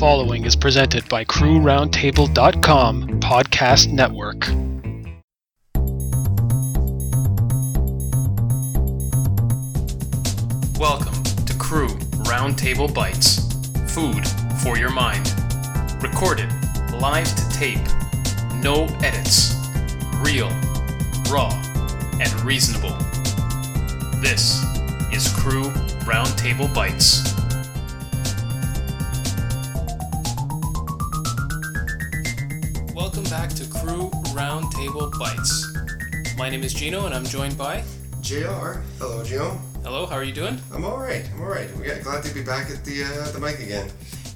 following is presented by CrewRoundtable.com Podcast Network. Welcome to Crew Roundtable Bites Food for your mind. Recorded live to tape. No edits. Real, raw, and reasonable. This is Crew Roundtable Bites. Welcome back to Crew Roundtable Bites. My name is Gino, and I'm joined by. JR. Hello, Gino. Hello, how are you doing? I'm all right. I'm all right. We got glad to be back at the uh, the mic again.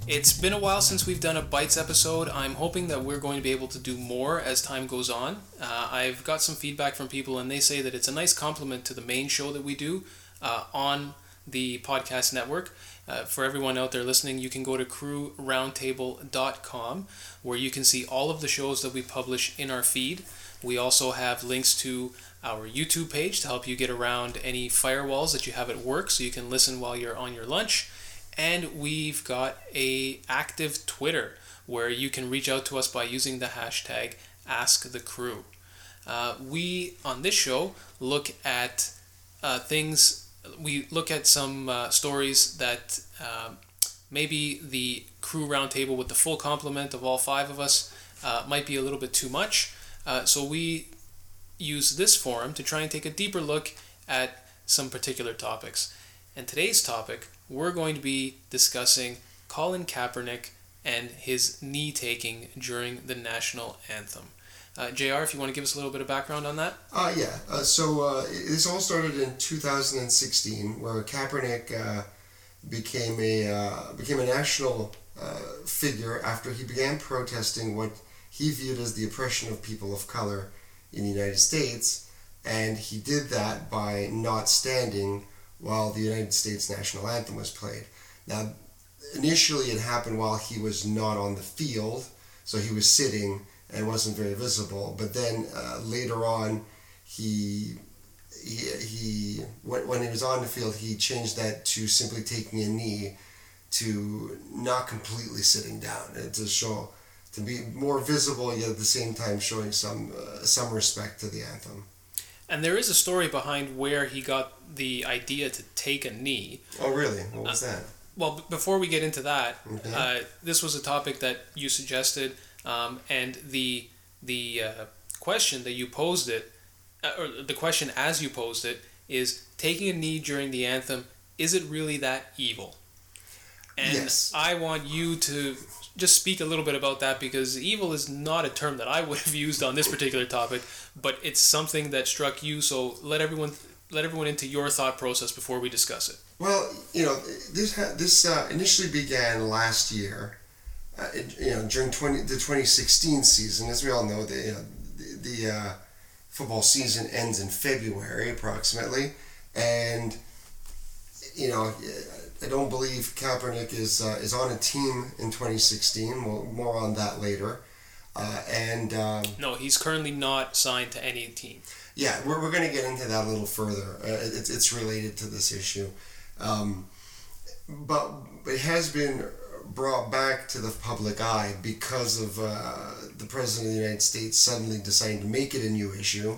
It's been a while since we've done a Bites episode. I'm hoping that we're going to be able to do more as time goes on. Uh, I've got some feedback from people, and they say that it's a nice compliment to the main show that we do uh, on the podcast network. Uh, for everyone out there listening, you can go to crewroundtable.com where you can see all of the shows that we publish in our feed. We also have links to our YouTube page to help you get around any firewalls that you have at work so you can listen while you're on your lunch. And we've got a active Twitter where you can reach out to us by using the hashtag AskTheCrew. Uh, we, on this show, look at uh, things, we look at some uh, stories that um, maybe the crew roundtable with the full complement of all five of us uh, might be a little bit too much. Uh, so we use this forum to try and take a deeper look at some particular topics. And today's topic, we're going to be discussing Colin Kaepernick and his knee taking during the national anthem. Uh, JR, if you want to give us a little bit of background on that? Uh, yeah. Uh, so uh, this all started in 2016, where Kaepernick uh, became a uh, became a national figure after he began protesting what he viewed as the oppression of people of color in the United States, and he did that by not standing while the United States national anthem was played. Now, initially it happened while he was not on the field, so he was sitting and wasn't very visible. But then uh, later on, he he, he when, when he was on the field, he changed that to simply taking a knee to not completely sitting down and to show to be more visible yet at the same time showing some uh, some respect to the anthem. And there is a story behind where he got the idea to take a knee. Oh, really? What was Uh, that? Well, before we get into that, Okay. uh, this was a topic that you suggested, um, and the the uh, question that you posed it, uh, or the question as you posed it, is taking a knee during the anthem. Is it really that evil? And Yes. I want you to just speak a little bit about that because evil is not a term that I would have used on this particular topic, but it's something that struck you. So let everyone let everyone into your thought process before we discuss it. Well, you know, this this uh, initially began last year. Uh, it- you know, during twenty the twenty sixteen season, as we all know, the you know, the, the uh, football season ends in February approximately, and you know, I don't believe Kaepernick is uh, is on a team in twenty sixteen. Well, more on that later, uh, and. Um, No, he's currently not signed to any team. yeah, we're, we're going to get into that a little further. Uh, it's, it's related to this issue. Um, but it has been brought back to the public eye because of uh, the President of the United States suddenly deciding to make it a new issue.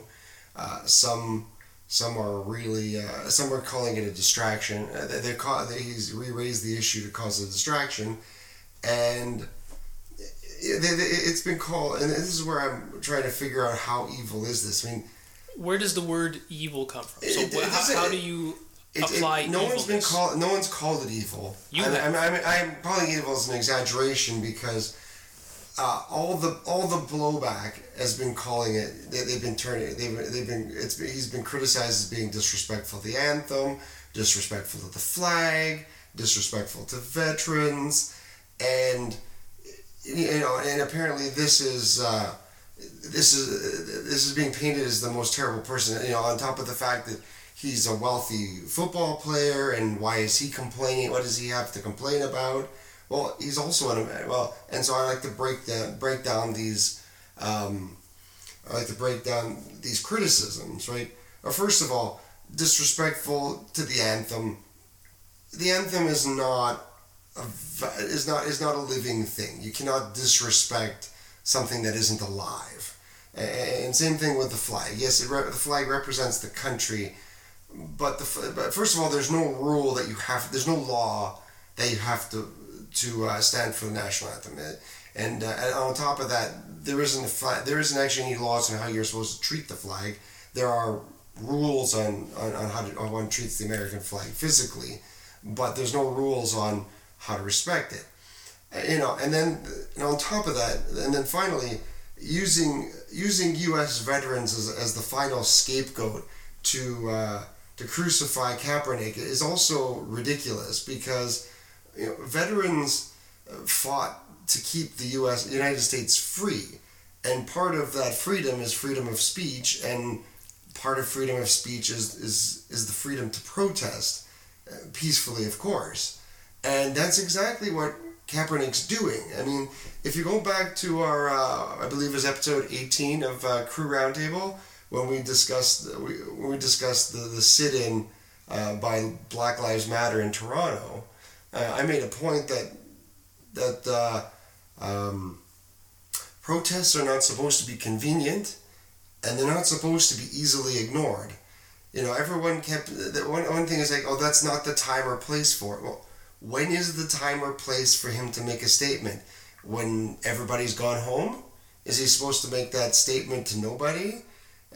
Uh, some some are really uh, some are calling it a distraction. Uh, they, they call they, he's re-raised the issue to cause a distraction, and it, it, it's been called. And this is where I'm trying to figure out how evil is this. I mean, Where does the word evil come from? So it how, how do you It- it- apply no one's been called. No one's called it evil. You I'm, have. I'm, I'm, I'm calling it evil as an exaggeration because uh, all the all the blowback has been calling it. They, they've been turning. They've they've been. It's been, he's been criticized as being disrespectful to the anthem, disrespectful to the flag, disrespectful to veterans, and you know, and apparently this is. Uh, this is this is being painted as the most terrible person. You know, on top of the fact that he's a wealthy football player, and why is he complaining? What does he have to complain about? Well, he's also an well, and so I like to break down break down these. Um, I like to break down these criticisms, right? First of all, disrespectful to the anthem. The anthem is not a is not is not a living thing. You cannot disrespect something that isn't alive. And same thing with the flag. Yes, re- the flag represents the country, but the but first of all, there's no rule that you have. There's no law that you have to to uh, stand for the national anthem. Uh, And, uh, and on top of that, there isn't a flag, there isn't actually any laws on how you're supposed to treat the flag. There are rules on, on, on how to, on one treats the American flag physically, but there's no rules on how to respect it. Uh, You know, and then and on top of that, and then finally, using using U.S. veterans as, as the final scapegoat to uh, to crucify Kaepernick is also ridiculous because you know, veterans uh, fought to keep the U.S. United States free, and part of that freedom is freedom of speech, and part of freedom of speech is is, is the freedom to protest uh, peacefully, of course, and that's exactly what Kaepernick's doing. I mean, if you go back to our, uh, I believe it was episode eighteen of uh, Crew Roundtable when we discussed we, when we discussed the the sit-in uh, by Black Lives Matter in Toronto. Uh, I made a point that that uh, um, protests are not supposed to be convenient, and they're not supposed to be easily ignored. You know, everyone kept the one one thing is like, oh, that's not the time or place for it. Well, when is the time or place for him to make a statement? When everybody's gone home? Is he supposed to make that statement to nobody?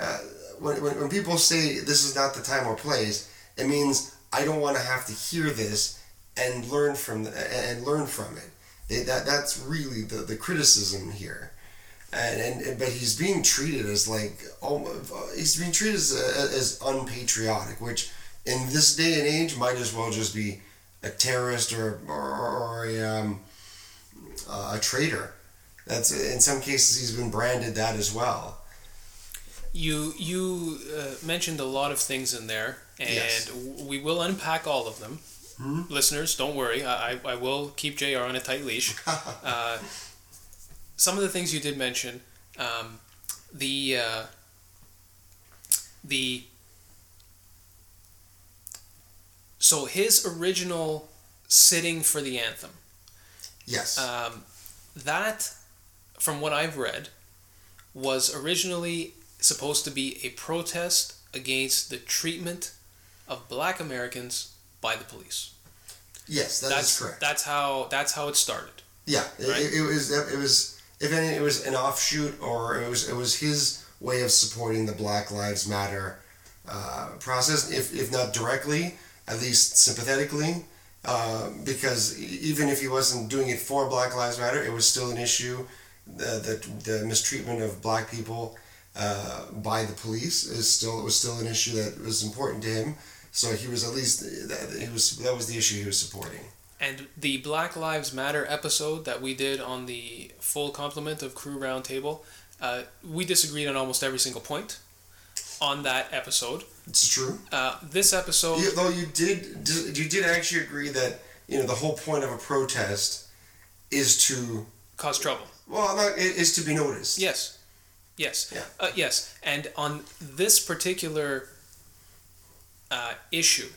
Uh, when, when, when people say this is not the time or place, it means I don't want to have to hear this and learn from the, and learn from it. That that's really the, the criticism here, and, and but he's being treated as like almost, he's being treated as, as unpatriotic, which in this day and age might as well just be a terrorist or or, or a um, a traitor. That's in some cases he's been branded that as well. You you uh, mentioned a lot of things in there, and Yes. we will unpack all of them. Listeners, don't worry. I, I I will keep Jr. on a tight leash. uh, some of the things you did mention, um, the uh, the so his original sitting for the anthem. Yes. Um, that, from what I've read, was originally supposed to be a protest against the treatment of Black Americans by the police. yes, that is that's correct. that's how that's how it started. Yeah, it, Right? it, it was it was if any it was an offshoot or it was it was his way of supporting the Black Lives Matter uh, process, if if not directly, at least sympathetically, uh, because even if he wasn't doing it for Black Lives Matter, it was still an issue. The the, the mistreatment of black people uh, by the police is still it was still an issue that was important to him. So he was at least that he was that was the issue he was supporting. And the Black Lives Matter episode that we did on the full complement of Crew Roundtable, uh, we disagreed on almost every single point on that episode. It's true. Uh, this episode, You, though you did, you did actually agree that you know the whole point of a protest is to cause trouble. well, not i- is to be noticed. Yes. Yes. Yeah. Uh, yes. And on this particular uh, issue,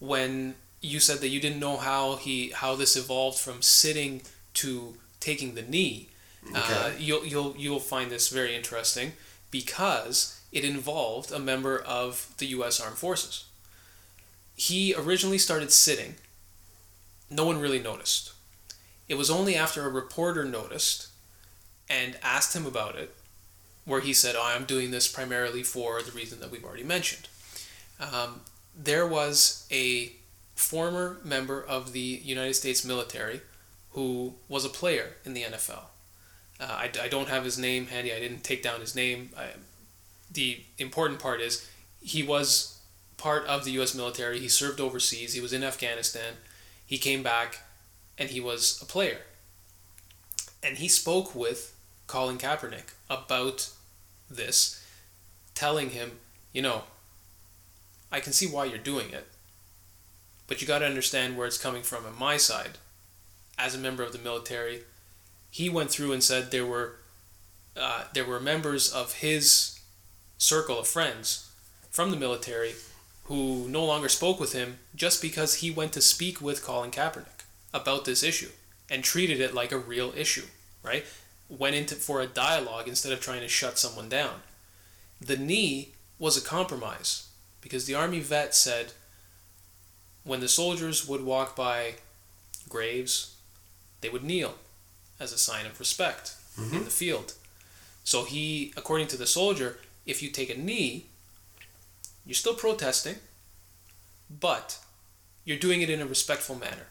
when you said that you didn't know how he how this evolved from sitting to taking the knee, uh, you'll you'll you'll find this very interesting because it involved a member of the U.S. Armed Forces. He originally started sitting. No one really noticed. It was only after a reporter noticed and asked him about it, where he said, oh, I'm doing this primarily for the reason that we've already mentioned. Um, there was a former member of the United States military who was a player in the NFL. Uh, I, I don't have his name handy, I didn't take down his name. I, the important part is he was part of the U.S. military, he served overseas, he was in Afghanistan, he came back, and he was a player. And he spoke with Colin Kaepernick about this, telling him, you know, I can see why you're doing it, but you got to understand where it's coming from on my side. As a member of the military, he went through and said there were uh, there were members of his circle of friends from the military who no longer spoke with him just because he went to speak with Colin Kaepernick about this issue and treated it like a real issue, right? Went into for a dialogue instead of trying to shut someone down. The knee was a compromise because the army vet said when the soldiers would walk by graves, they would kneel as a sign of respect in mm-hmm. the field. So he, according to the soldier, if you take a knee, you're still protesting, but you're doing it in a respectful manner.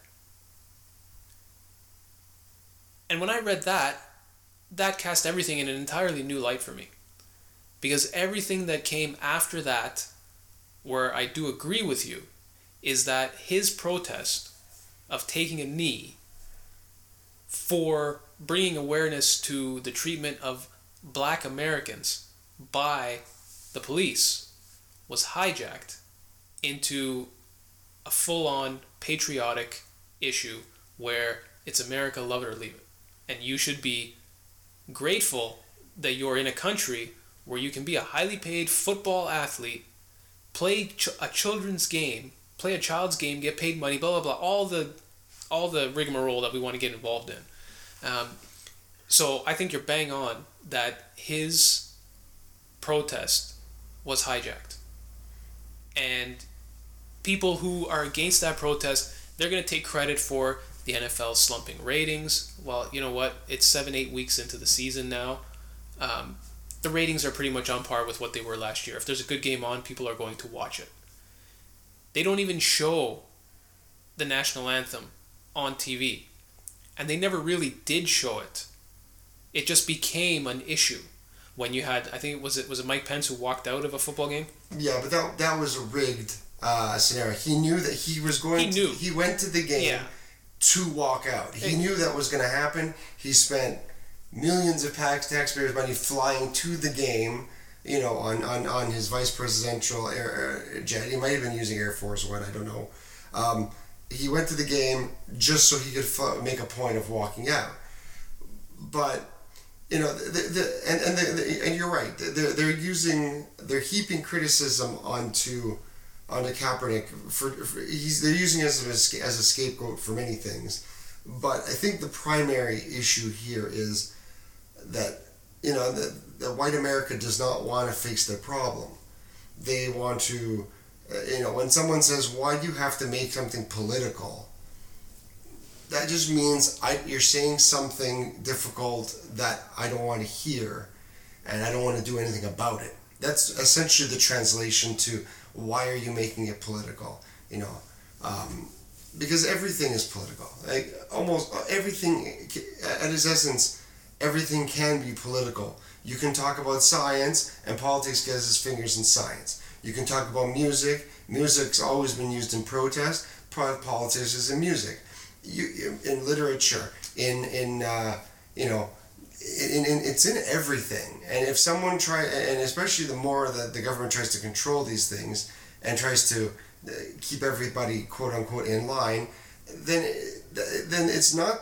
And when I read that, that cast everything in an entirely new light for me. Because everything that came after that, where I do agree with you, is that his protest of taking a knee for bringing awareness to the treatment of black Americans by the police was hijacked into a full on patriotic issue where it's America, love it or leave it. And you should be grateful that you're in a country where you can be a highly paid football athlete, play ch- a children's game, play a child's game, get paid money, blah blah blah, all the all the rigmarole that we want to get involved in. Um, so I think you're bang on that his protest was hijacked, and people who are against that protest, they're going to take credit for the NFL slumping ratings. Well, you know what? It's seven, eight weeks into the season now. Um, the ratings are pretty much on par with what they were last year. If there's a good game on, people are going to watch it. They don't even show the national anthem on TV. And they never really did show it. It just became an issue when you had I think it was it was it Mike Pence who walked out of a football game? Yeah, but that that was a rigged uh, scenario. He knew that he was going. He knew. To, he went to the game Yeah. To walk out. He knew that was going to happen. He spent millions of tax taxpayers' money flying to the game. You know, on on, on his vice presidential air, uh, jet. He might have been using Air Force One. I don't know. Um, he went to the game just so he could f- make a point of walking out. But you know, the, the, and and the, the, and you're right. They're they're using they're heaping criticism onto onto Kaepernick for, for he's they're using him as a as a scapegoat for many things. But I think the primary issue here is that you know that, that white America does not want to face their problem. They want to, uh, you know, when someone says, "Why do you have to make something political?" that just means I, you're saying something difficult that I don't want to hear, and I don't want to do anything about it. That's essentially the translation to why are you making it political? You know, um, because everything is political. Like almost everything, at its essence, everything can be political. You can talk about science, and politics gets its fingers in science. You can talk about music. Music's always been used in protest. Politics is in music you, in literature, in in uh, you know, it's in everything. And if someone try, and especially the more that the government tries to control these things and tries to uh, keep everybody quote unquote in line, then then it's not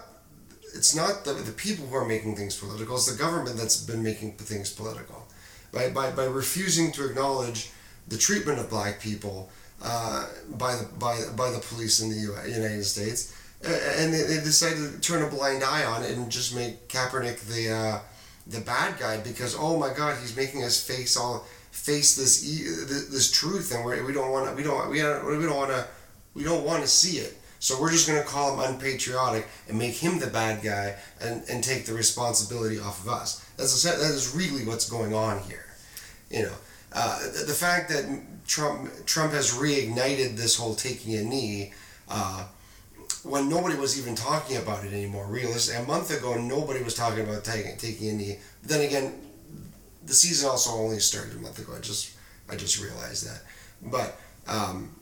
it's not the, the people who are making things political. It's the government that's been making things political by by, by refusing to acknowledge the treatment of black people uh, by the by by the police in the U- United States and they, they decided to turn a blind eye on it and just make Kaepernick the uh, the bad guy because oh my God, he's making us face all face this this truth, and we're, we don't want to we don't we don't we don't want to we don't want to see it. So we're just going to call him unpatriotic and make him the bad guy and, and take the responsibility off of us. That's a, that is really what's going on here. You know, uh, the, the fact that Trump Trump has reignited this whole taking a knee. Uh, when nobody was even talking about it anymore. Realistically, a month ago, nobody was talking about taking taking a knee. Then again, the season also only started a month ago. I just I just realized that. But um,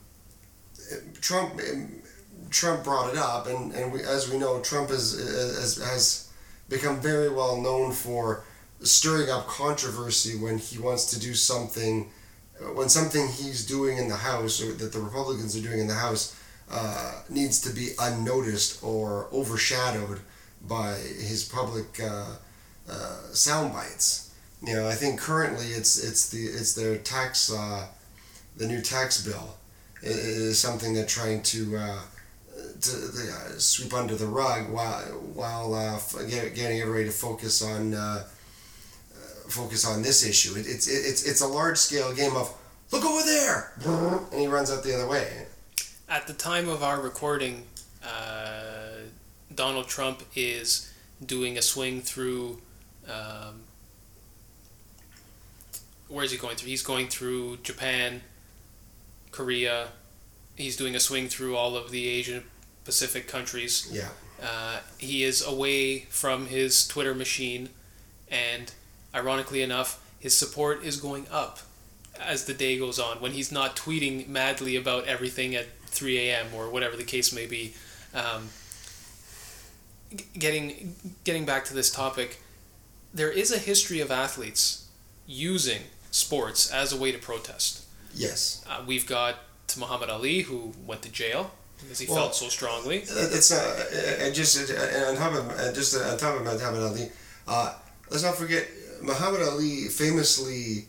Trump Trump brought it up, and and we, as we know, Trump is, is has become very well known for stirring up controversy when he wants to do something when something he's doing in the House or that the Republicans are doing in the House uh, needs to be unnoticed or overshadowed by his public uh, uh, sound bites. You know, I think currently it's it's the it's their tax uh, the new tax bill is something they're trying to uh, to sweep under the rug while while get, getting everybody to focus on focus on this issue. It, it's it's it's a large scale game of look over there, and he runs out the other way. At the time of our recording, uh, Donald Trump is doing a swing through. Um, where is he going through? He's going through Japan, Korea. He's doing a swing through all of the Asian Pacific countries. Yeah. Uh, he is away from his Twitter machine, and ironically enough, his support is going up as the day goes on when he's not tweeting madly about everything at 3 a.m. or whatever the case may be. Um, getting getting back to this topic, there is a history of athletes using sports as a way to protest. Yes. Uh, we've got to Muhammad Ali who went to jail because he Well, felt so strongly. It's uh, uh, just uh, and on top of uh, just uh, on top of Muhammad Ali. Uh, let's not forget Muhammad Ali famously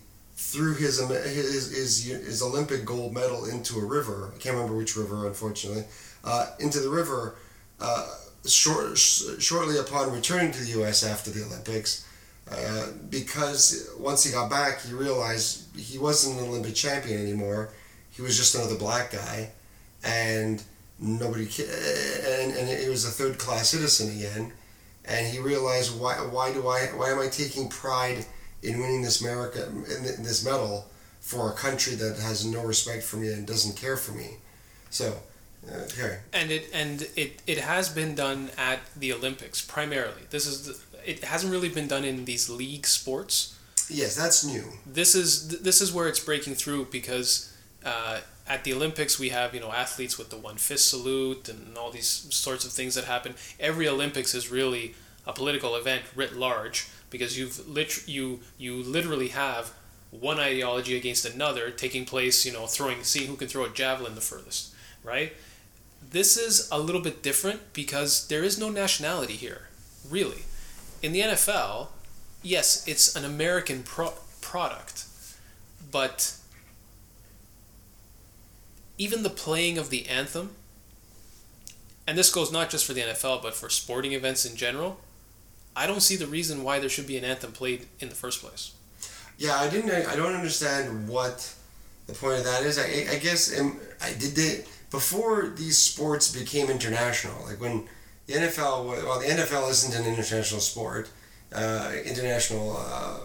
threw his his his, his Olympic gold medal into a river. I can't remember which river, unfortunately. Uh, into the river. Uh, short, sh- shortly upon returning to the U.S. after the Olympics, uh, because once he got back, he realized he wasn't an Olympic champion anymore. He was just another black guy, and nobody and and it was a third class citizen again, and he realized why why do I why am I taking pride in winning this America in this medal for a country that has no respect for me and doesn't care for me, so. uh, Okay. and it and it, it has been done at the Olympics primarily. This is the, it hasn't really been done in these league sports. Yes, that's new. This is this is where it's breaking through because uh, at the Olympics we have you know athletes with the one fist salute and all these sorts of things that happen. Every Olympics is really a political event writ large because you've lit- you you literally have one ideology against another taking place. You know, throwing seeing who can throw a javelin the furthest, right? this is a little bit different because there is no nationality here, really. In the NFL, yes, it's an American pro- product, but even the playing of the anthem, and this goes not just for the NFL, but for sporting events in general, I don't see the reason why there should be an anthem played in the first place. Yeah, I didn't. I don't understand what the point of that is. I, I guess um, I did they before these sports became international. Like when the NFL, well, the NFL isn't an international sport, uh, international uh,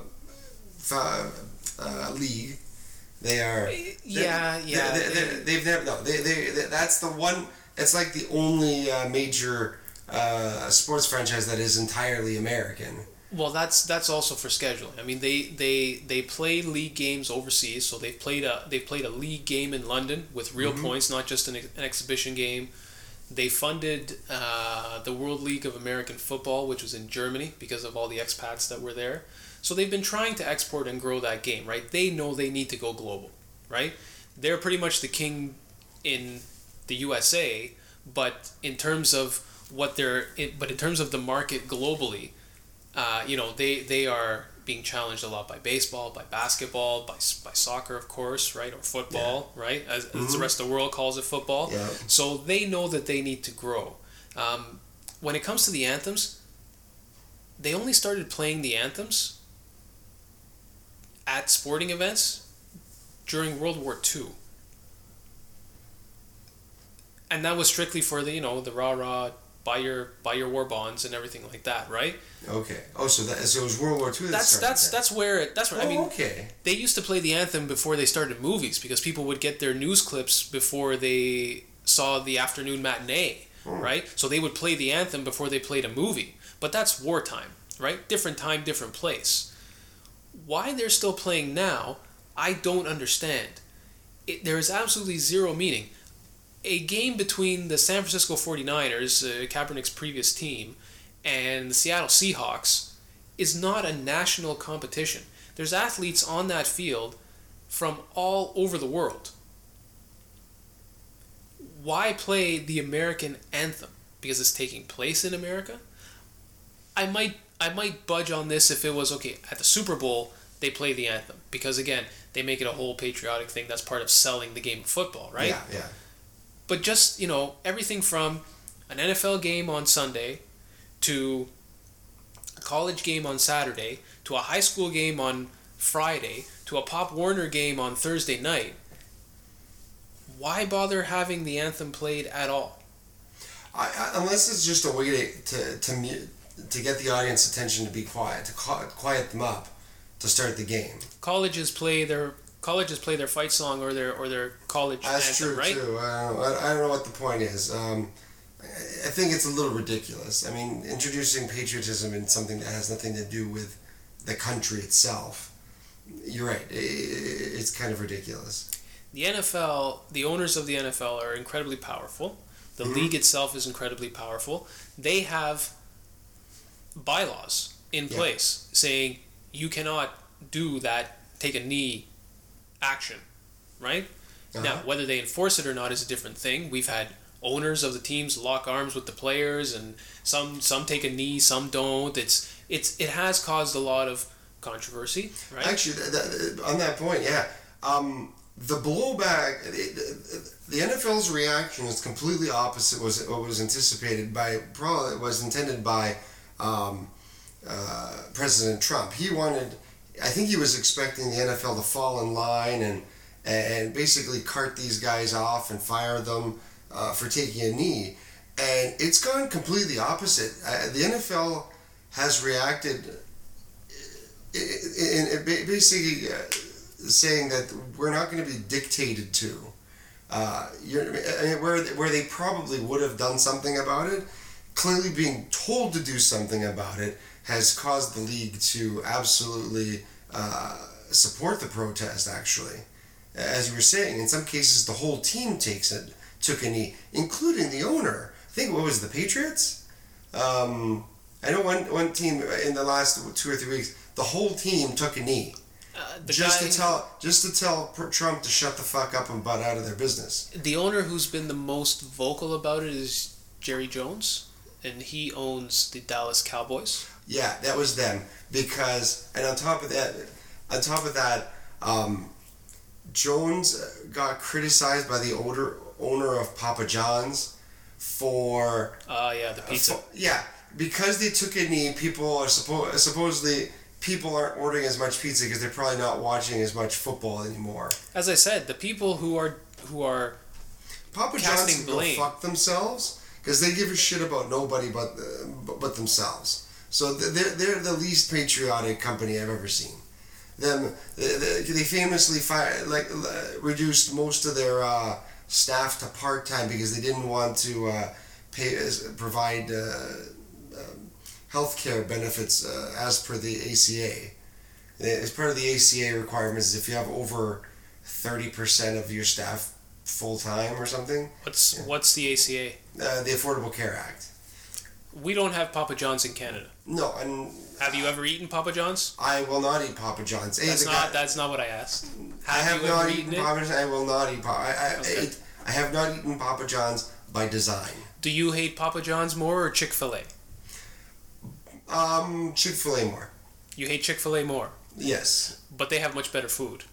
uh, league. They are. Yeah, yeah. They, they, they've never. No, they, they, they. That's the one. It's like the only uh, major uh, sports franchise that is entirely American. Well, that's that's also for scheduling. I mean, they they they play league games overseas, so they've played a they've played a league game in London with real points, not just an, ex- an exhibition game. They funded uh, the World League of American Football, which was in Germany, because of all the expats that were there. So they've been trying to export and grow that game, right? They know they need to go global, right? They're pretty much the king in the USA, but in terms of what they're, but in terms of the market globally, uh, you know, they they are being challenged a lot by baseball, by basketball, by by soccer, of course, right, or football, right, as, as the rest of the world calls it football. Yeah. So they know that they need to grow. Um, when it comes to the anthems, they only started playing the anthems at sporting events during World War II. And that was strictly for the you know the rah rah buy your buy your war bonds and everything like that, right? Okay. Oh, so that so it was World War II. That That's that's that. that's where it, that's where I Oh, mean okay. they used to play the anthem before they started movies because people would get their news clips before they saw the afternoon matinee, oh. right? So they would play the anthem before they played a movie. But that's wartime, right? Different time, different place. Why they're still playing now, I don't understand. It, there is absolutely zero meaning. A game between the San Francisco 49ers, uh, Kaepernick's previous team, and the Seattle Seahawks is not a national competition. There's athletes on that field from all over the world. Why play the American anthem? Because it's taking place in America? I might I might budge on this if it was okay at the Super Bowl they play the anthem because again they make it a whole patriotic thing that's part of selling the game of football right Yeah, yeah. But just you know everything from an NFL game on Sunday to a college game on Saturday to a high school game on Friday to a Pop Warner game on Thursday night, why bother having the anthem played at all? I, I, unless it's just a way to to to, mute, to get the audience attention to be quiet, to quiet them up, to start the game. Colleges play their colleges play their fight song or their or their college That's anthem, true right? too. I don't, know, I, don't know what the point is. Um, I think it's a little ridiculous. I mean, introducing patriotism in something that has nothing to do with the country itself. You're right. It's kind of ridiculous. The NFL, the owners of the NFL are incredibly powerful. The Mhm. league itself is incredibly powerful. They have bylaws in Yeah. place saying you cannot do that take a knee action, right? Now, Uh-huh. whether they enforce it or not is a different thing. We've had owners of the teams lock arms with the players, and some some take a knee, some don't. It's it's it has caused a lot of controversy, right? Actually, on that point, yeah. Um, the blowback, the, the NFL's reaction was completely opposite. Was what was anticipated by probably was intended by um, uh, President Trump. He wanted, I think he was expecting the NFL to fall in line and and basically cart these guys off and fire them uh, for taking a knee. And it's gone completely opposite. Uh, the NFL has reacted in, in, in basically uh, saying that we're not going to be dictated to. Uh, I mean, where where they probably would have done something about it, clearly being told to do something about it has caused the league to absolutely uh, support the protest. Actually, as you were saying, in some cases the whole team takes it took a knee, including the owner. I think what was it, the Patriots. Um, I know one one team in the last two or three weeks, the whole team took a knee Uh, just guy, to tell just to tell Trump to shut the fuck up and butt out of their business. the owner who's been the most vocal about it is Jerry Jones, and he owns the Dallas Cowboys. Yeah, that was them because, and on top of that, on top of that, um, Jones got criticized by the owner owner of Papa John's for Ah, yeah, the pizza. for- yeah because they took a knee. People are suppo- supposedly people aren't ordering as much pizza because they're probably not watching as much football anymore. As I said, the people who are who are Papa John's go blame. fuck themselves because they give a shit about nobody but uh, but, but themselves. So they're they're the least patriotic company I've ever seen. Them they, famously fire, like uh, reduced most of their uh, staff to part time because they didn't want to uh, pay provide uh, um, health care benefits uh, as per the ACA. As part of the ACA requirements, if you have over thirty percent of your staff full time or something, what's Yeah. what's the ACA? uh, the Affordable Care Act. We don't have Papa John's in Canada. No, and Have you ever eaten Papa John's? I will not eat Papa John's. Hey, That's not guy- that's not what I asked. I have not eaten eaten? Papa John's. I will not eat Papa. I, I, Okay. I have not eaten Papa John's by design. Do you hate Papa John's more or Chick Fil A? Um, Chick Fil A more. You hate Chick Fil A more, Yes. but they have much better food.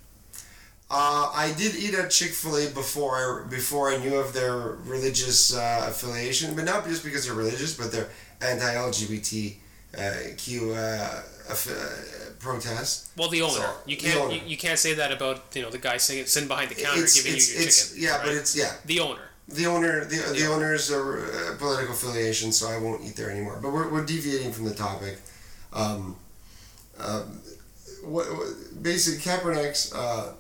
Uh, I did eat at Chick Fil A before I before I knew of their religious uh, affiliation, but not just because they're religious, but they're anti-LGBT uh, Q uh, aff- uh, protest. Well, the owner. So, you can't owner. you, you can't say that about you know the guy sitting, sitting behind the counter It's, giving it's, you your it's, chicken. yeah, right? but it's yeah. the owner. The owner, the, the Yeah. owner's a uh, political affiliation, so I won't eat there anymore. But we're, we're deviating from the topic. Um, um, what, what basically Kaepernick's uh,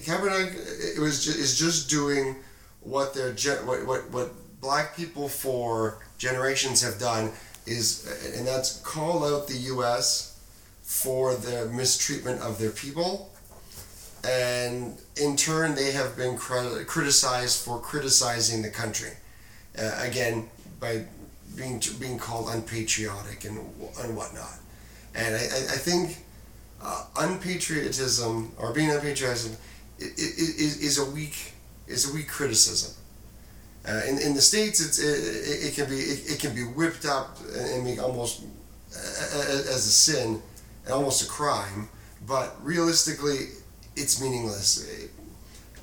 Kaepernick it was ju- is just doing what their what, what what black people for generations have done is, and that's call out the U.S. for the mistreatment of their people and in turn they have been cri- criticized for criticizing the country uh, again by being being called unpatriotic and and whatnot and I, I, I think uh, unpatriotism or being unpatriotic is, is a weak is a weak criticism uh, in, in the states it's it, it, can be it, it can be whipped up and be almost as a sin and almost a crime but realistically it's meaningless.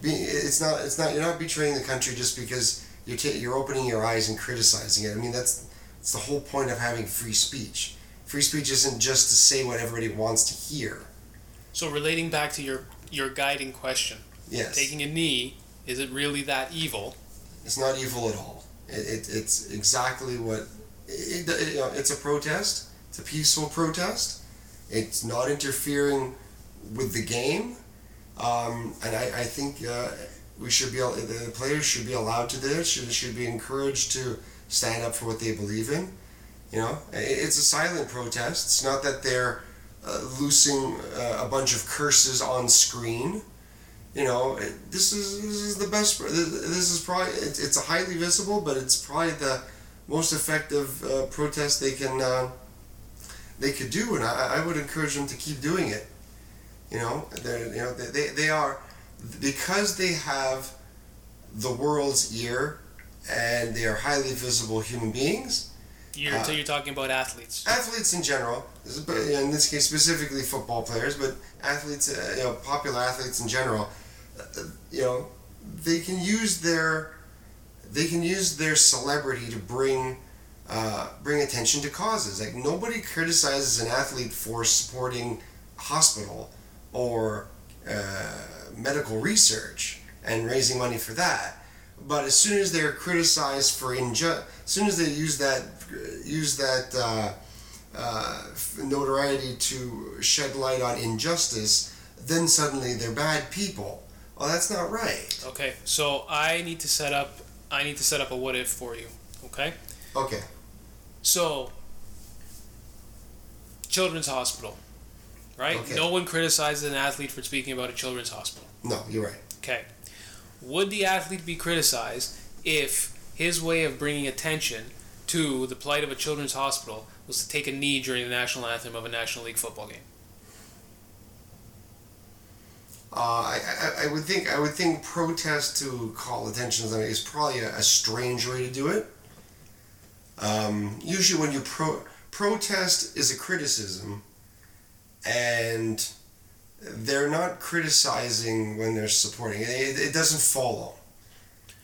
It's not. It's not. You're not betraying the country just because you're you're opening your eyes and criticizing it. I mean, that's that's the whole point of having free speech. Free speech isn't just to say what everybody wants to hear. So relating back to your your guiding question, Yes, taking a knee, is it really that evil? it's not evil at all. It, it it's exactly what it, it, you know, it's a protest. It's a peaceful protest. It's not interfering with the game, um, and I, I think uh, we should be the players should be allowed to do it. Should should be encouraged to stand up for what they believe in. You know, it's a silent protest. It's not that they're uh, loosing uh, a bunch of curses on screen. You know, it, this is this is the best. This is probably it's, it's a highly visible, but it's probably the most effective uh, protest they can uh, they could do, and I, I would encourage them to keep doing it. You know, they you know they, they are because they have the world's ear and they are highly visible human beings. You're, Uh, so you're talking about athletes. Athletes in general, this is- but in this case specifically football players, but athletes, uh, you know, popular athletes in general, uh, you know, they can use their they can use their celebrity to bring uh, bring attention to causes. Like nobody criticizes an athlete for supporting hospital or uh, medical research and raising money for that. But as soon as they're criticized for inju- as soon as they use that use that uh, uh, notoriety to shed light on injustice, then suddenly they're bad people. Well, that's not right. Okay, so I need to set up I need to set up a what if for you. Okay? Okay. So children's hospital. Right? Okay. No one criticizes an athlete for speaking about a children's hospital. No, you're right. Okay. Would the athlete be criticized if his way of bringing attention to the plight of a children's hospital was to take a knee during the national anthem of a National League football game? Uh, I, I, I would think I would think protest to call attention to is probably a, a strange way to do it. Um, usually, when you pro protest is a criticism, and they're not criticizing when they're supporting it. It, doesn't follow,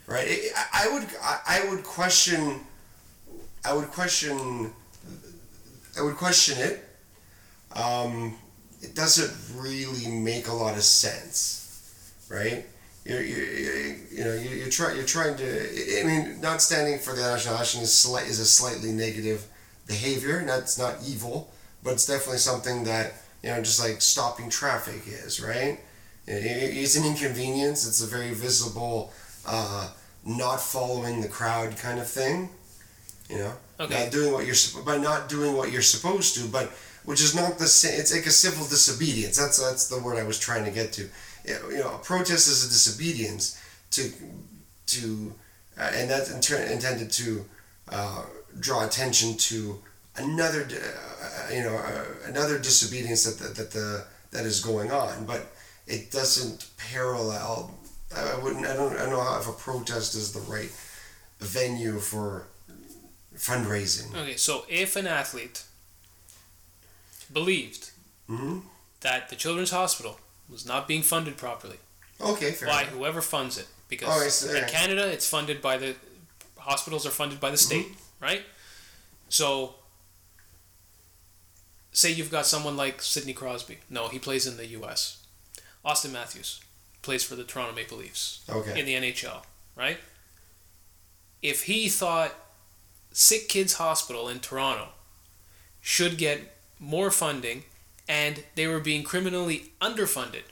right? It, I, would I, would question. I would question. I would question it. Um, it doesn't really make a lot of sense, right? You're, you're, you know you're, you're you're trying to I mean not standing for the national action is slight is a slightly negative behavior and that's not evil but it's definitely something that you know just like stopping traffic is right? It- it- it's an inconvenience. It's a very visible uh, not following the crowd kind of thing you know? Okay. not doing what you're by not doing what you're supposed to but which is not the same it's like a civil disobedience. That's that's the word I was trying to get to. You know a protest is a disobedience to to uh, and that's in turn intended to uh, draw attention to another uh, you know uh, another disobedience that the, that the that is going on but it doesn't parallel I wouldn't I don't I don't know how if a protest is the right venue for fundraising Okay, so if an athlete believed hmm that the children's hospital was not being funded properly okay fair by enough. whoever funds it, because Oh, in. Canada it's funded by the hospitals are funded by the state, Mm-hmm. right? So, say you've got someone like Sidney Crosby. No, he plays in the U.S. Auston Matthews plays for the Toronto Maple Leafs okay in the NHL, right? If he thought Sick Kids Hospital in Toronto should get more funding and they were being criminally underfunded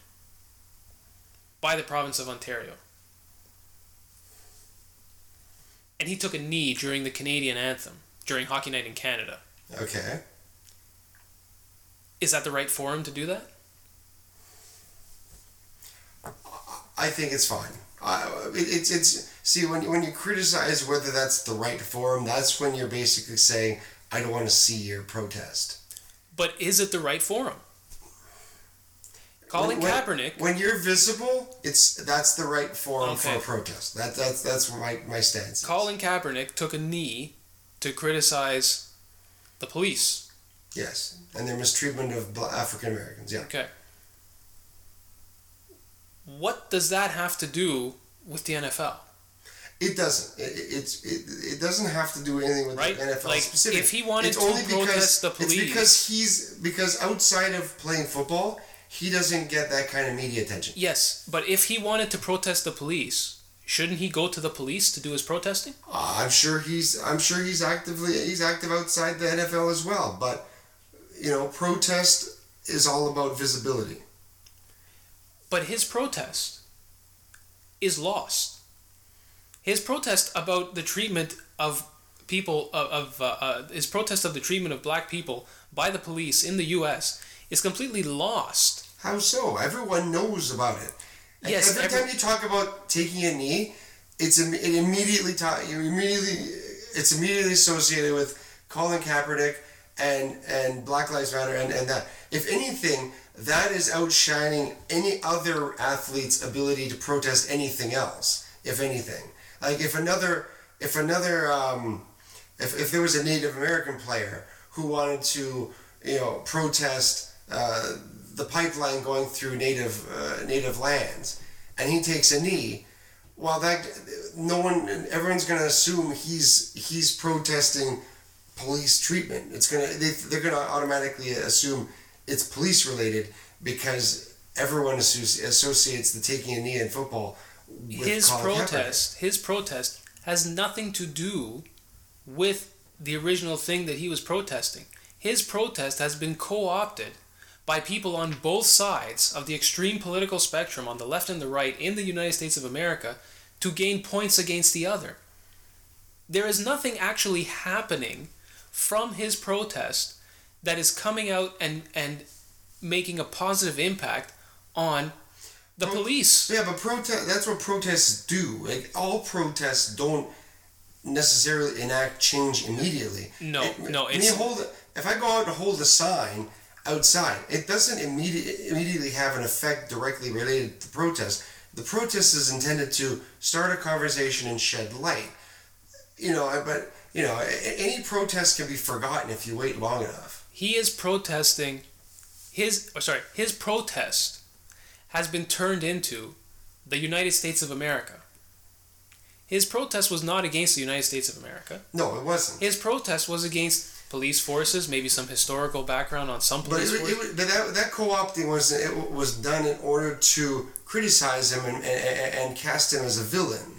by the province of Ontario. And he took a knee during the Canadian anthem during Hockey Night in Canada. okay Is that the right forum to do that? I think it's fine. Uh, it, it's it's see when when you criticize whether that's the right forum, that's when you're basically saying I don't want to see your protest. But is it the right forum? Colin When- when- Kaepernick When you're visible, it's that's the right forum for a protest. That that's that's my my stance. Colin Kaepernick took a knee to criticize the police. Yes, and their mistreatment of African Americans. Yeah. Okay. What does that have to do with the NFL? It doesn't. It, it's it, it doesn't have to do anything with Right? the NFL Like, specific. if he wanted it's to only protest because, the It's police- because he's because outside of playing football, he doesn't get that kind of media attention. Yes, but if he wanted to protest the police, shouldn't he go to the police to do his protesting? Uh, I'm sure he's I'm sure he's actively he's active outside the NFL as well. But you know, protest is all about visibility. But his protest is lost. His protest about the treatment of people of, of uh, uh, his protest of the treatment of black people by the police in the U.S. is completely lost. How so? Everyone knows about it. Yes, Every every- time you talk about taking a knee, it's it immediately ta- you immediately it's immediately associated with Colin Kaepernick and and Black Lives Matter and and that. If anything, that is outshining any other athlete's ability to protest anything else. If anything, like if another if another um, if if there was a Native American player who wanted to you know protest. Uh, the pipeline going through native uh, native lands, and he takes a knee. Well, that no one, everyone's going to assume he's he's protesting police treatment. It's gonna they, they're going to automatically assume it's police related because everyone associates the taking a knee in football with his Colin Kaepernick. protest, his protest has nothing to do with the original thing that he was protesting. His protest has been co-opted by people on both sides of the extreme political spectrum, on the left and the right, in the United States of America, to gain points against the other. There is nothing actually happening from his protest that is coming out and, and making a positive impact on the Pro- police. Yeah, but protest that's what protests do. Like all protests don't necessarily enact change immediately. No, It- no, it's- hold if I go out and hold a sign outside, it doesn't immediately immediately have an effect directly related to protest. The protest is intended to start a conversation and shed light. You know, but you know, any protest can be forgotten if you wait long enough. he is protesting his or sorry his protest has been turned into the United States of America. His protest was not against the United States of America. No, it wasn't. His protest was against police forces, maybe some historical background on some But, police it, it, forces. was- but that, that co-opting was it was done in order to criticize him and, and, and cast him as a villain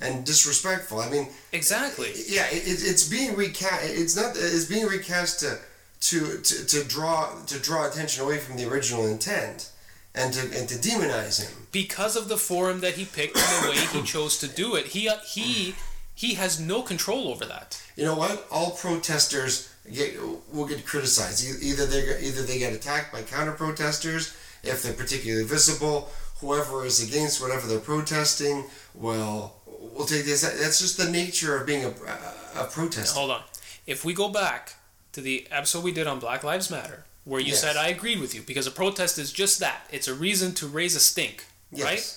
and disrespectful. I mean, exactly. yeah, it, it- it's being recast. It's not. It's being recast to, to to to draw to draw attention away from the original intent and to and to demonize him. Because of the forum that he picked and the way he chose to do it, he uh, he he has no control over that. You know what? All protesters get will get criticized. Either they either they get attacked by counter protesters if they're particularly visible. Whoever is against whatever they're protesting will will take this. That's just the nature of being a, a, protester. Hold on. If we go back to the episode we did on Black Lives Matter, where you Yes. said I agreed with you because a protest is just that. It's a reason to raise a stink, Yes. right?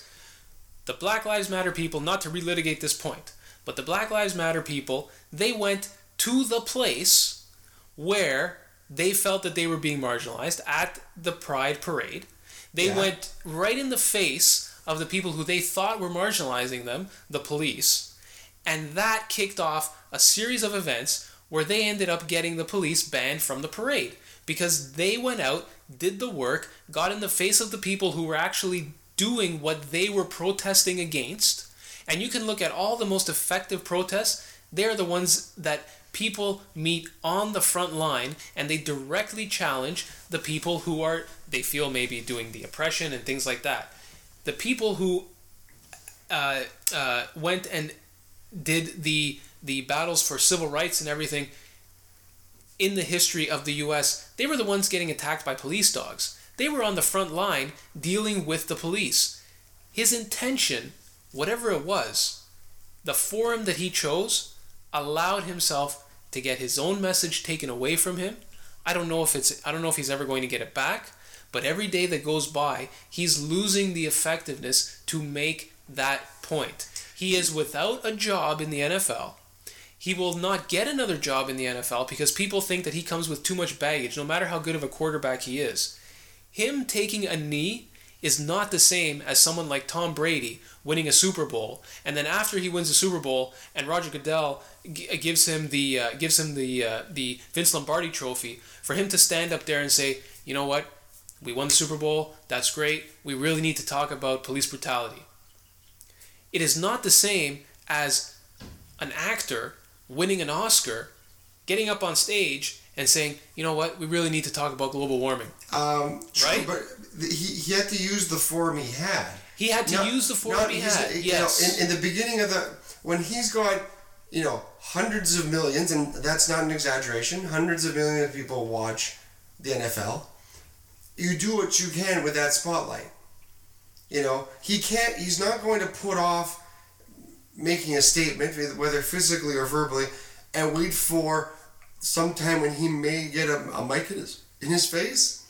The Black Lives Matter people, not to relitigate this point, but the Black Lives Matter people, they went to the place where they felt that they were being marginalized at the Pride Parade. They Yeah. went right in the face of the people who they thought were marginalizing them, the police, and that kicked off a series of events where they ended up getting the police banned from the parade because they went out, did the work, got in the face of the people who were actually doing what they were protesting against. And you can look at all the most effective protests, they're the ones that people meet on the front line and they directly challenge the people who are they feel maybe doing the oppression and things like that. The people who uh, uh, went and did the the battles for civil rights and everything in the history of the US, they were the ones getting attacked by police dogs. They were on the front line dealing with the police. His intention, whatever it was, the forum that he chose allowed himself to get his own message taken away from him. I don't know if it's I don't know if he's ever going to get it back, but every day that goes by, he's losing the effectiveness to make that point. He is without a job in the NFL. He will not get another job in the NFL because people think that he comes with too much baggage, no matter how good of a quarterback he is. Him taking a knee is not the same as someone like Tom Brady winning a Super Bowl, and then after he wins the Super Bowl, and Roger Goodell g- gives him the uh, gives him the uh, the Vince Lombardi Trophy, for him to stand up there and say, you know what, we won the Super Bowl, that's great. We really need to talk about police brutality. It is not the same as an actor winning an Oscar, getting up on stage and saying, you know what, we really need to talk about global warming. Um, true, Right? But he, he had to use the form he had. He had to No, use the form no, he had. yes. know, in, in the beginning of the when he's got you know hundreds of millions, and that's not an exaggeration. Hundreds of millions of people watch the NFL. You do what you can with that spotlight. You know he can't. He's not going to put off making a statement, whether physically or verbally, and wait for some time when he may get a, a mic in his in his face.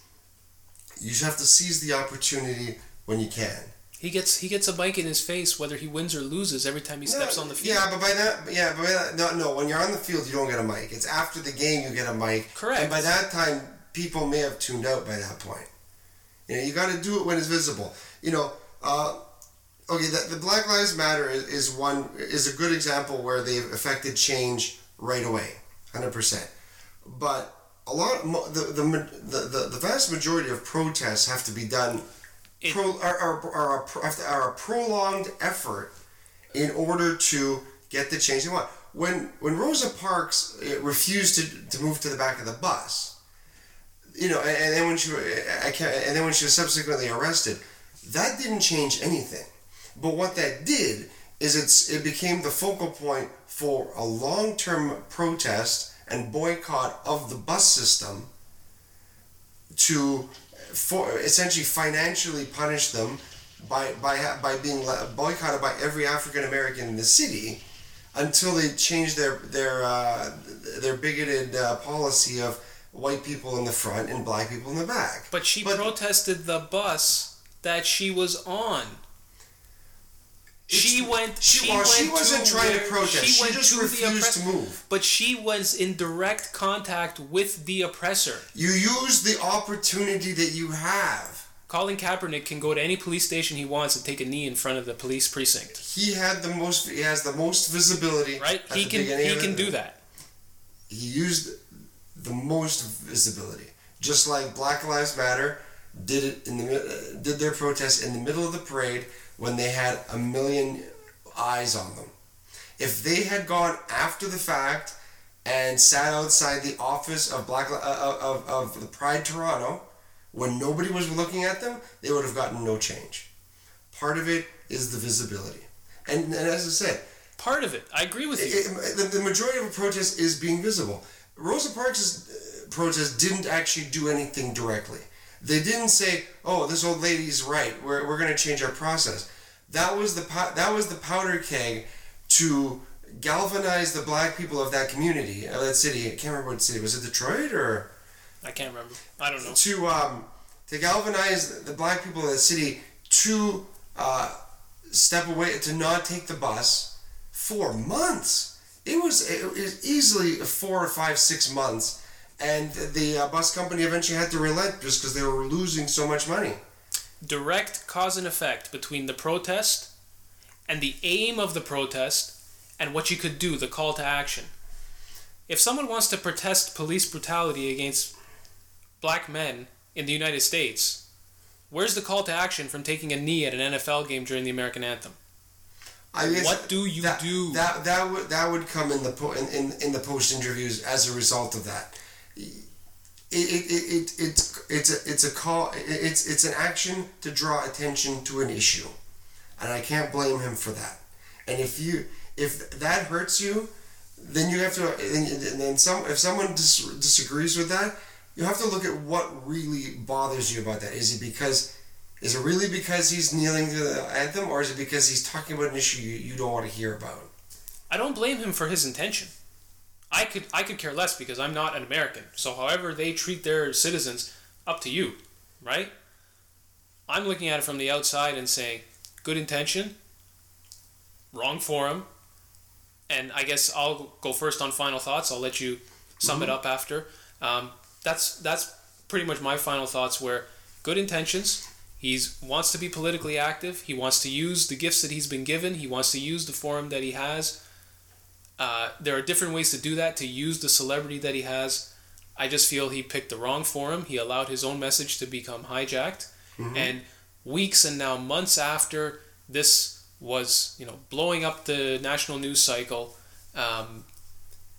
You just have to seize the opportunity when you can. he gets he gets a mic in his face whether he wins or loses every time he steps on the field. Yeah, but by that, yeah, but by that, no, no. When you're on the field, you don't get a mic. It's after the game you get a mic. Correct. And by that time, people may have tuned out by that point. You know, you got to do it when it's visible. You know, uh, okay, the, the Black Lives Matter is, is one is a good example where they've affected change right away, hundred percent. But a lot, the, the the the vast majority of protests have to be done. It- Pro, are, are, are, a, are a prolonged effort in order to get the change they want. When when Rosa Parks uh, refused to, to move to the back of the bus, you know, and, then when she I can't, and then when she was subsequently arrested, that didn't change anything. But what that did is it's it became the focal point for a long term protest and boycott of the bus system to for essentially financially punish them by by by being boycotted by every African American in the city until they changed their their uh, their bigoted uh, policy of white people in the front and black people in the back. But she But- protested the bus that she was on. She went. She, She, went she wasn't to trying to where- protest. She, went just refused to move. But she was in direct contact with the oppressor. You use the opportunity that you have. Colin Kaepernick can go to any police station he wants and take a knee in front of the police precinct. He had the most. He has the most visibility. Right? He can. He can do that. he used the most visibility. Just like Black Lives Matter did it in the uh, did their protest in the middle of the parade when they had a million eyes on them. If they had gone after the fact and sat outside the office of Black uh, of, of the Pride Toronto when nobody was looking at them, they would have gotten no change. Part of it is the visibility, and, and as I said, Part of it. I agree with you. it- the, the majority of a protest is being visible. Rosa Parks' uh, protest didn't actually do anything directly. They didn't say, "Oh, this old lady's right. We're, we're going to change our process." That was the that was the powder keg to galvanize the black people of that community, of that city. I can't remember what city was it. Detroit or I can't remember. I don't know. to um, to galvanize the black people of the city to uh, step away to not take the bus for months. It was it was easily four or five six months, and the uh, bus company eventually had to relent just because they were losing so much money. Direct cause and effect between the protest and the aim of the protest and what you could do, the call to action. If someone wants to protest police brutality against black men in the United States, where's the call to action from taking a knee at an NFL game during the American anthem? I guess What do you that, do? That that would that would come in the po- in, in, in the post interviews as a result of that. It, it, it, it, it's it's a it's a call it's it's an action to draw attention to an issue, and I can't blame him for that. And if you if that hurts you, then you have to and then some if someone dis- disagrees with that, you have to look at what really bothers you about that. Is it because is it really because he's kneeling to the anthem, or is it because he's talking about an issue you, you don't want to hear about? I don't blame him for his intention. I could I could care less because I'm not an American. So however they treat their citizens, up to you, right? I'm looking at it from the outside and saying, good intention, wrong forum, and I guess I'll go first on final thoughts. I'll let you sum it up after. Um, that's that's pretty much my final thoughts. Where good intentions, He's wants to be politically active. He wants to use the gifts that he's been given. He wants to use the forum that he has. Uh, there are different ways to do that. To use the celebrity that he has, I just feel he picked the wrong forum. He allowed his own message to become hijacked, and weeks and now months after this was, you know, blowing up the national news cycle, um,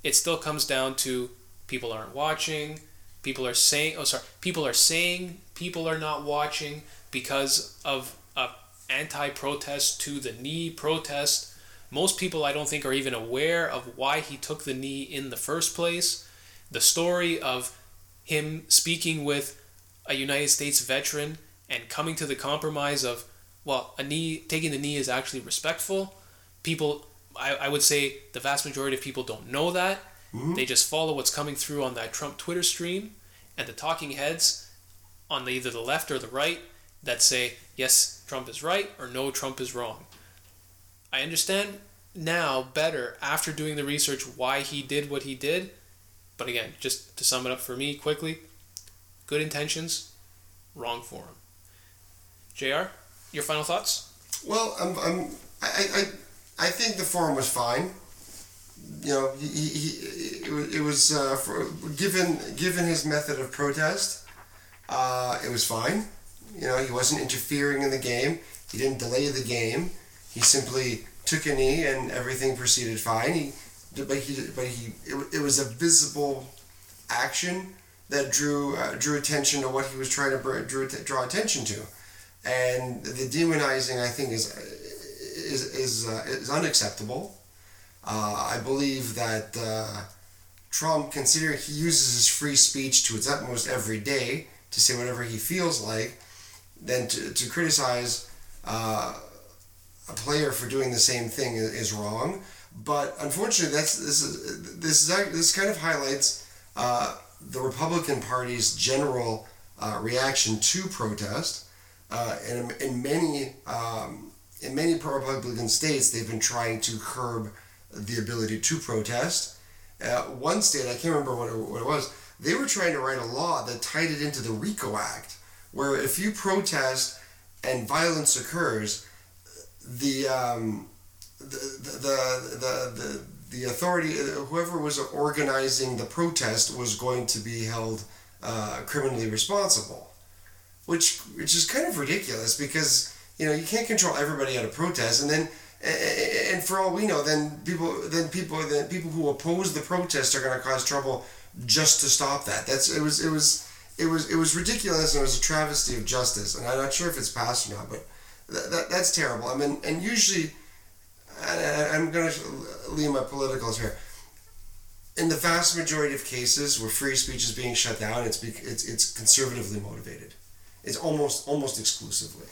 it still comes down to people aren't watching. People are saying, oh, sorry, people are saying people are not watching because of a anti-protest to the knee protest. Most people, I don't think, are even aware of why he took the knee in the first place. The story of him speaking with a United States veteran and coming to the compromise of, well, a knee taking the knee is actually respectful. People, I, I would say, the vast majority of people don't know that. Mm-hmm. They just follow what's coming through on that Trump Twitter stream, and the talking heads on the, either the left or the right that say yes, Trump is right or no, Trump is wrong. I understand now better after doing the research why he did what he did. But again, just to sum it up for me quickly, good intentions, wrong forum. JR, your final thoughts? Well, I'm, I'm, I, I, I think the forum was fine. You know, he, he, it was, it was uh, for, given given his method of protest, uh, it was fine. You know, he wasn't interfering in the game. He didn't delay the game. He simply took a knee and everything proceeded fine. He, but he, but he, it, it was a visible action that drew uh, drew attention to what he was trying to br- drew, draw attention to, and the demonizing I think is is is, uh, is unacceptable. Uh, I believe that uh, Trump, considering he uses his free speech to its utmost every day to say whatever he feels like, then to, to criticize uh, a player for doing the same thing is, wrong. But unfortunately, that's this is this is this kind of highlights uh, the Republican Party's general uh, reaction to protest. Uh, and in, many um, in many Republican states, they've been trying to curb the ability to protest. Uh, one state, I can't remember what it, what it was, they were trying to write a law that tied it into the RICO Act, where if you protest and violence occurs, the um, the, the, the, the, the authority, whoever was organizing the protest, was going to be held uh, criminally responsible, which which is kind of ridiculous because you know you can't control everybody at a protest, and then and for all we know, then people then people then people who oppose the protest are going to cause trouble just to stop that. That's it was it was it was it was ridiculous and it was a travesty of justice, and I'm not sure if it's passed or not, but that, that that's terrible. I mean, and usually, and I'm going to leave my politicals here. In the vast majority of cases where free speech is being shut down, it's it's it's conservatively motivated. It's almost almost exclusively.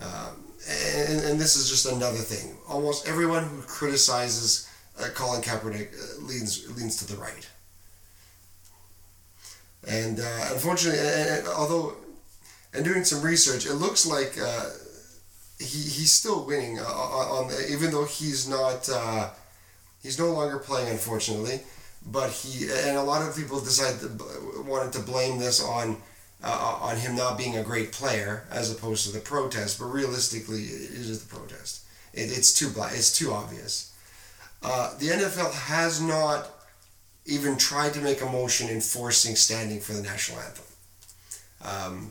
Um, and, and this is just another thing. Almost everyone who criticizes uh, Colin Kaepernick uh, leans leans to the right. And uh, unfortunately, and, and although, and doing some research, it looks like uh, he, he's still winning uh, on, on the, even though he's not uh, he's no longer playing, unfortunately. But he and a lot of people decided to, wanted to blame this on uh, on him not being a great player as opposed to the protest. But realistically, it is the protest. It, it's too black. It's too obvious. Uh, the NFL has not even tried to make a motion enforcing standing for the national anthem, um,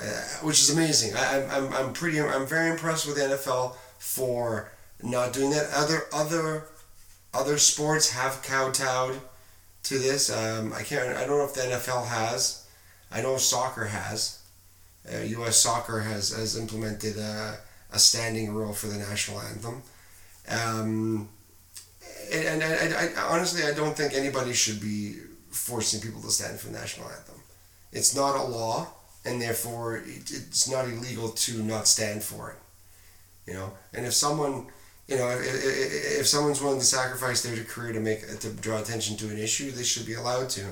uh, which is amazing. I, I'm, I'm, I'm pretty. I'm very impressed with the NFL for not doing that. Other other other sports have kowtowed to this. Um, I can't. I don't know if the NFL has. I know soccer has. Uh, U.S. soccer has has implemented a, a standing rule for the national anthem. Um, and, I, I, honestly, I don't think anybody should be forcing people to stand for the national anthem. It's not a law, and therefore it, it's not illegal to not stand for it. You know, and if someone, you know, if, if, someone's willing to sacrifice their career to make to draw attention to an issue, they should be allowed to.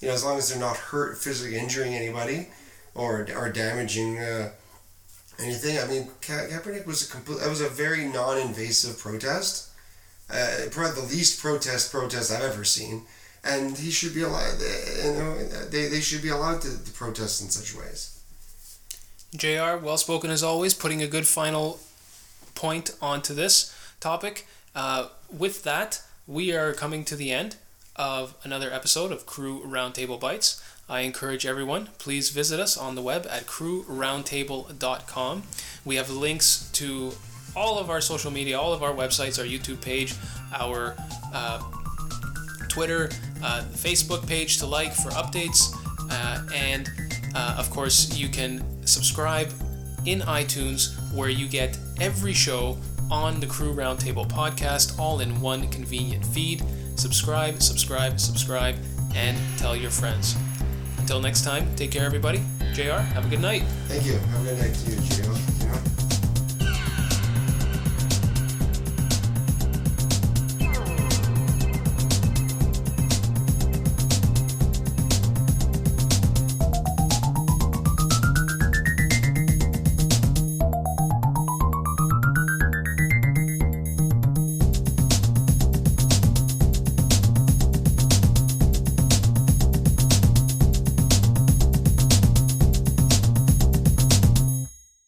You know, as long as they're not hurt, physically injuring anybody, or or damaging uh, anything. I mean, Ka- Kaepernick was a complete. That was a very non-invasive protest. Uh, probably the least protest protest I've ever seen, and he should be allowed. You know, they, they should be allowed to, to protest in such ways. JR, well spoken as always, putting a good final point onto this topic. Uh, with that, we are coming to the end of another episode of Crew Roundtable Bites. I encourage everyone, please visit us on the web at crewroundtable.com. We have links to all of our social media, all of our websites, our YouTube page, our uh, Twitter, uh, Facebook page to like for updates, uh, and uh, of course, you can subscribe in iTunes where you get every show on the Crew Roundtable podcast all in one convenient feed. Subscribe, subscribe, subscribe, and tell your friends. Until next time, take care, everybody. JR, have a good night. Thank you. Have a good night to you, Gio.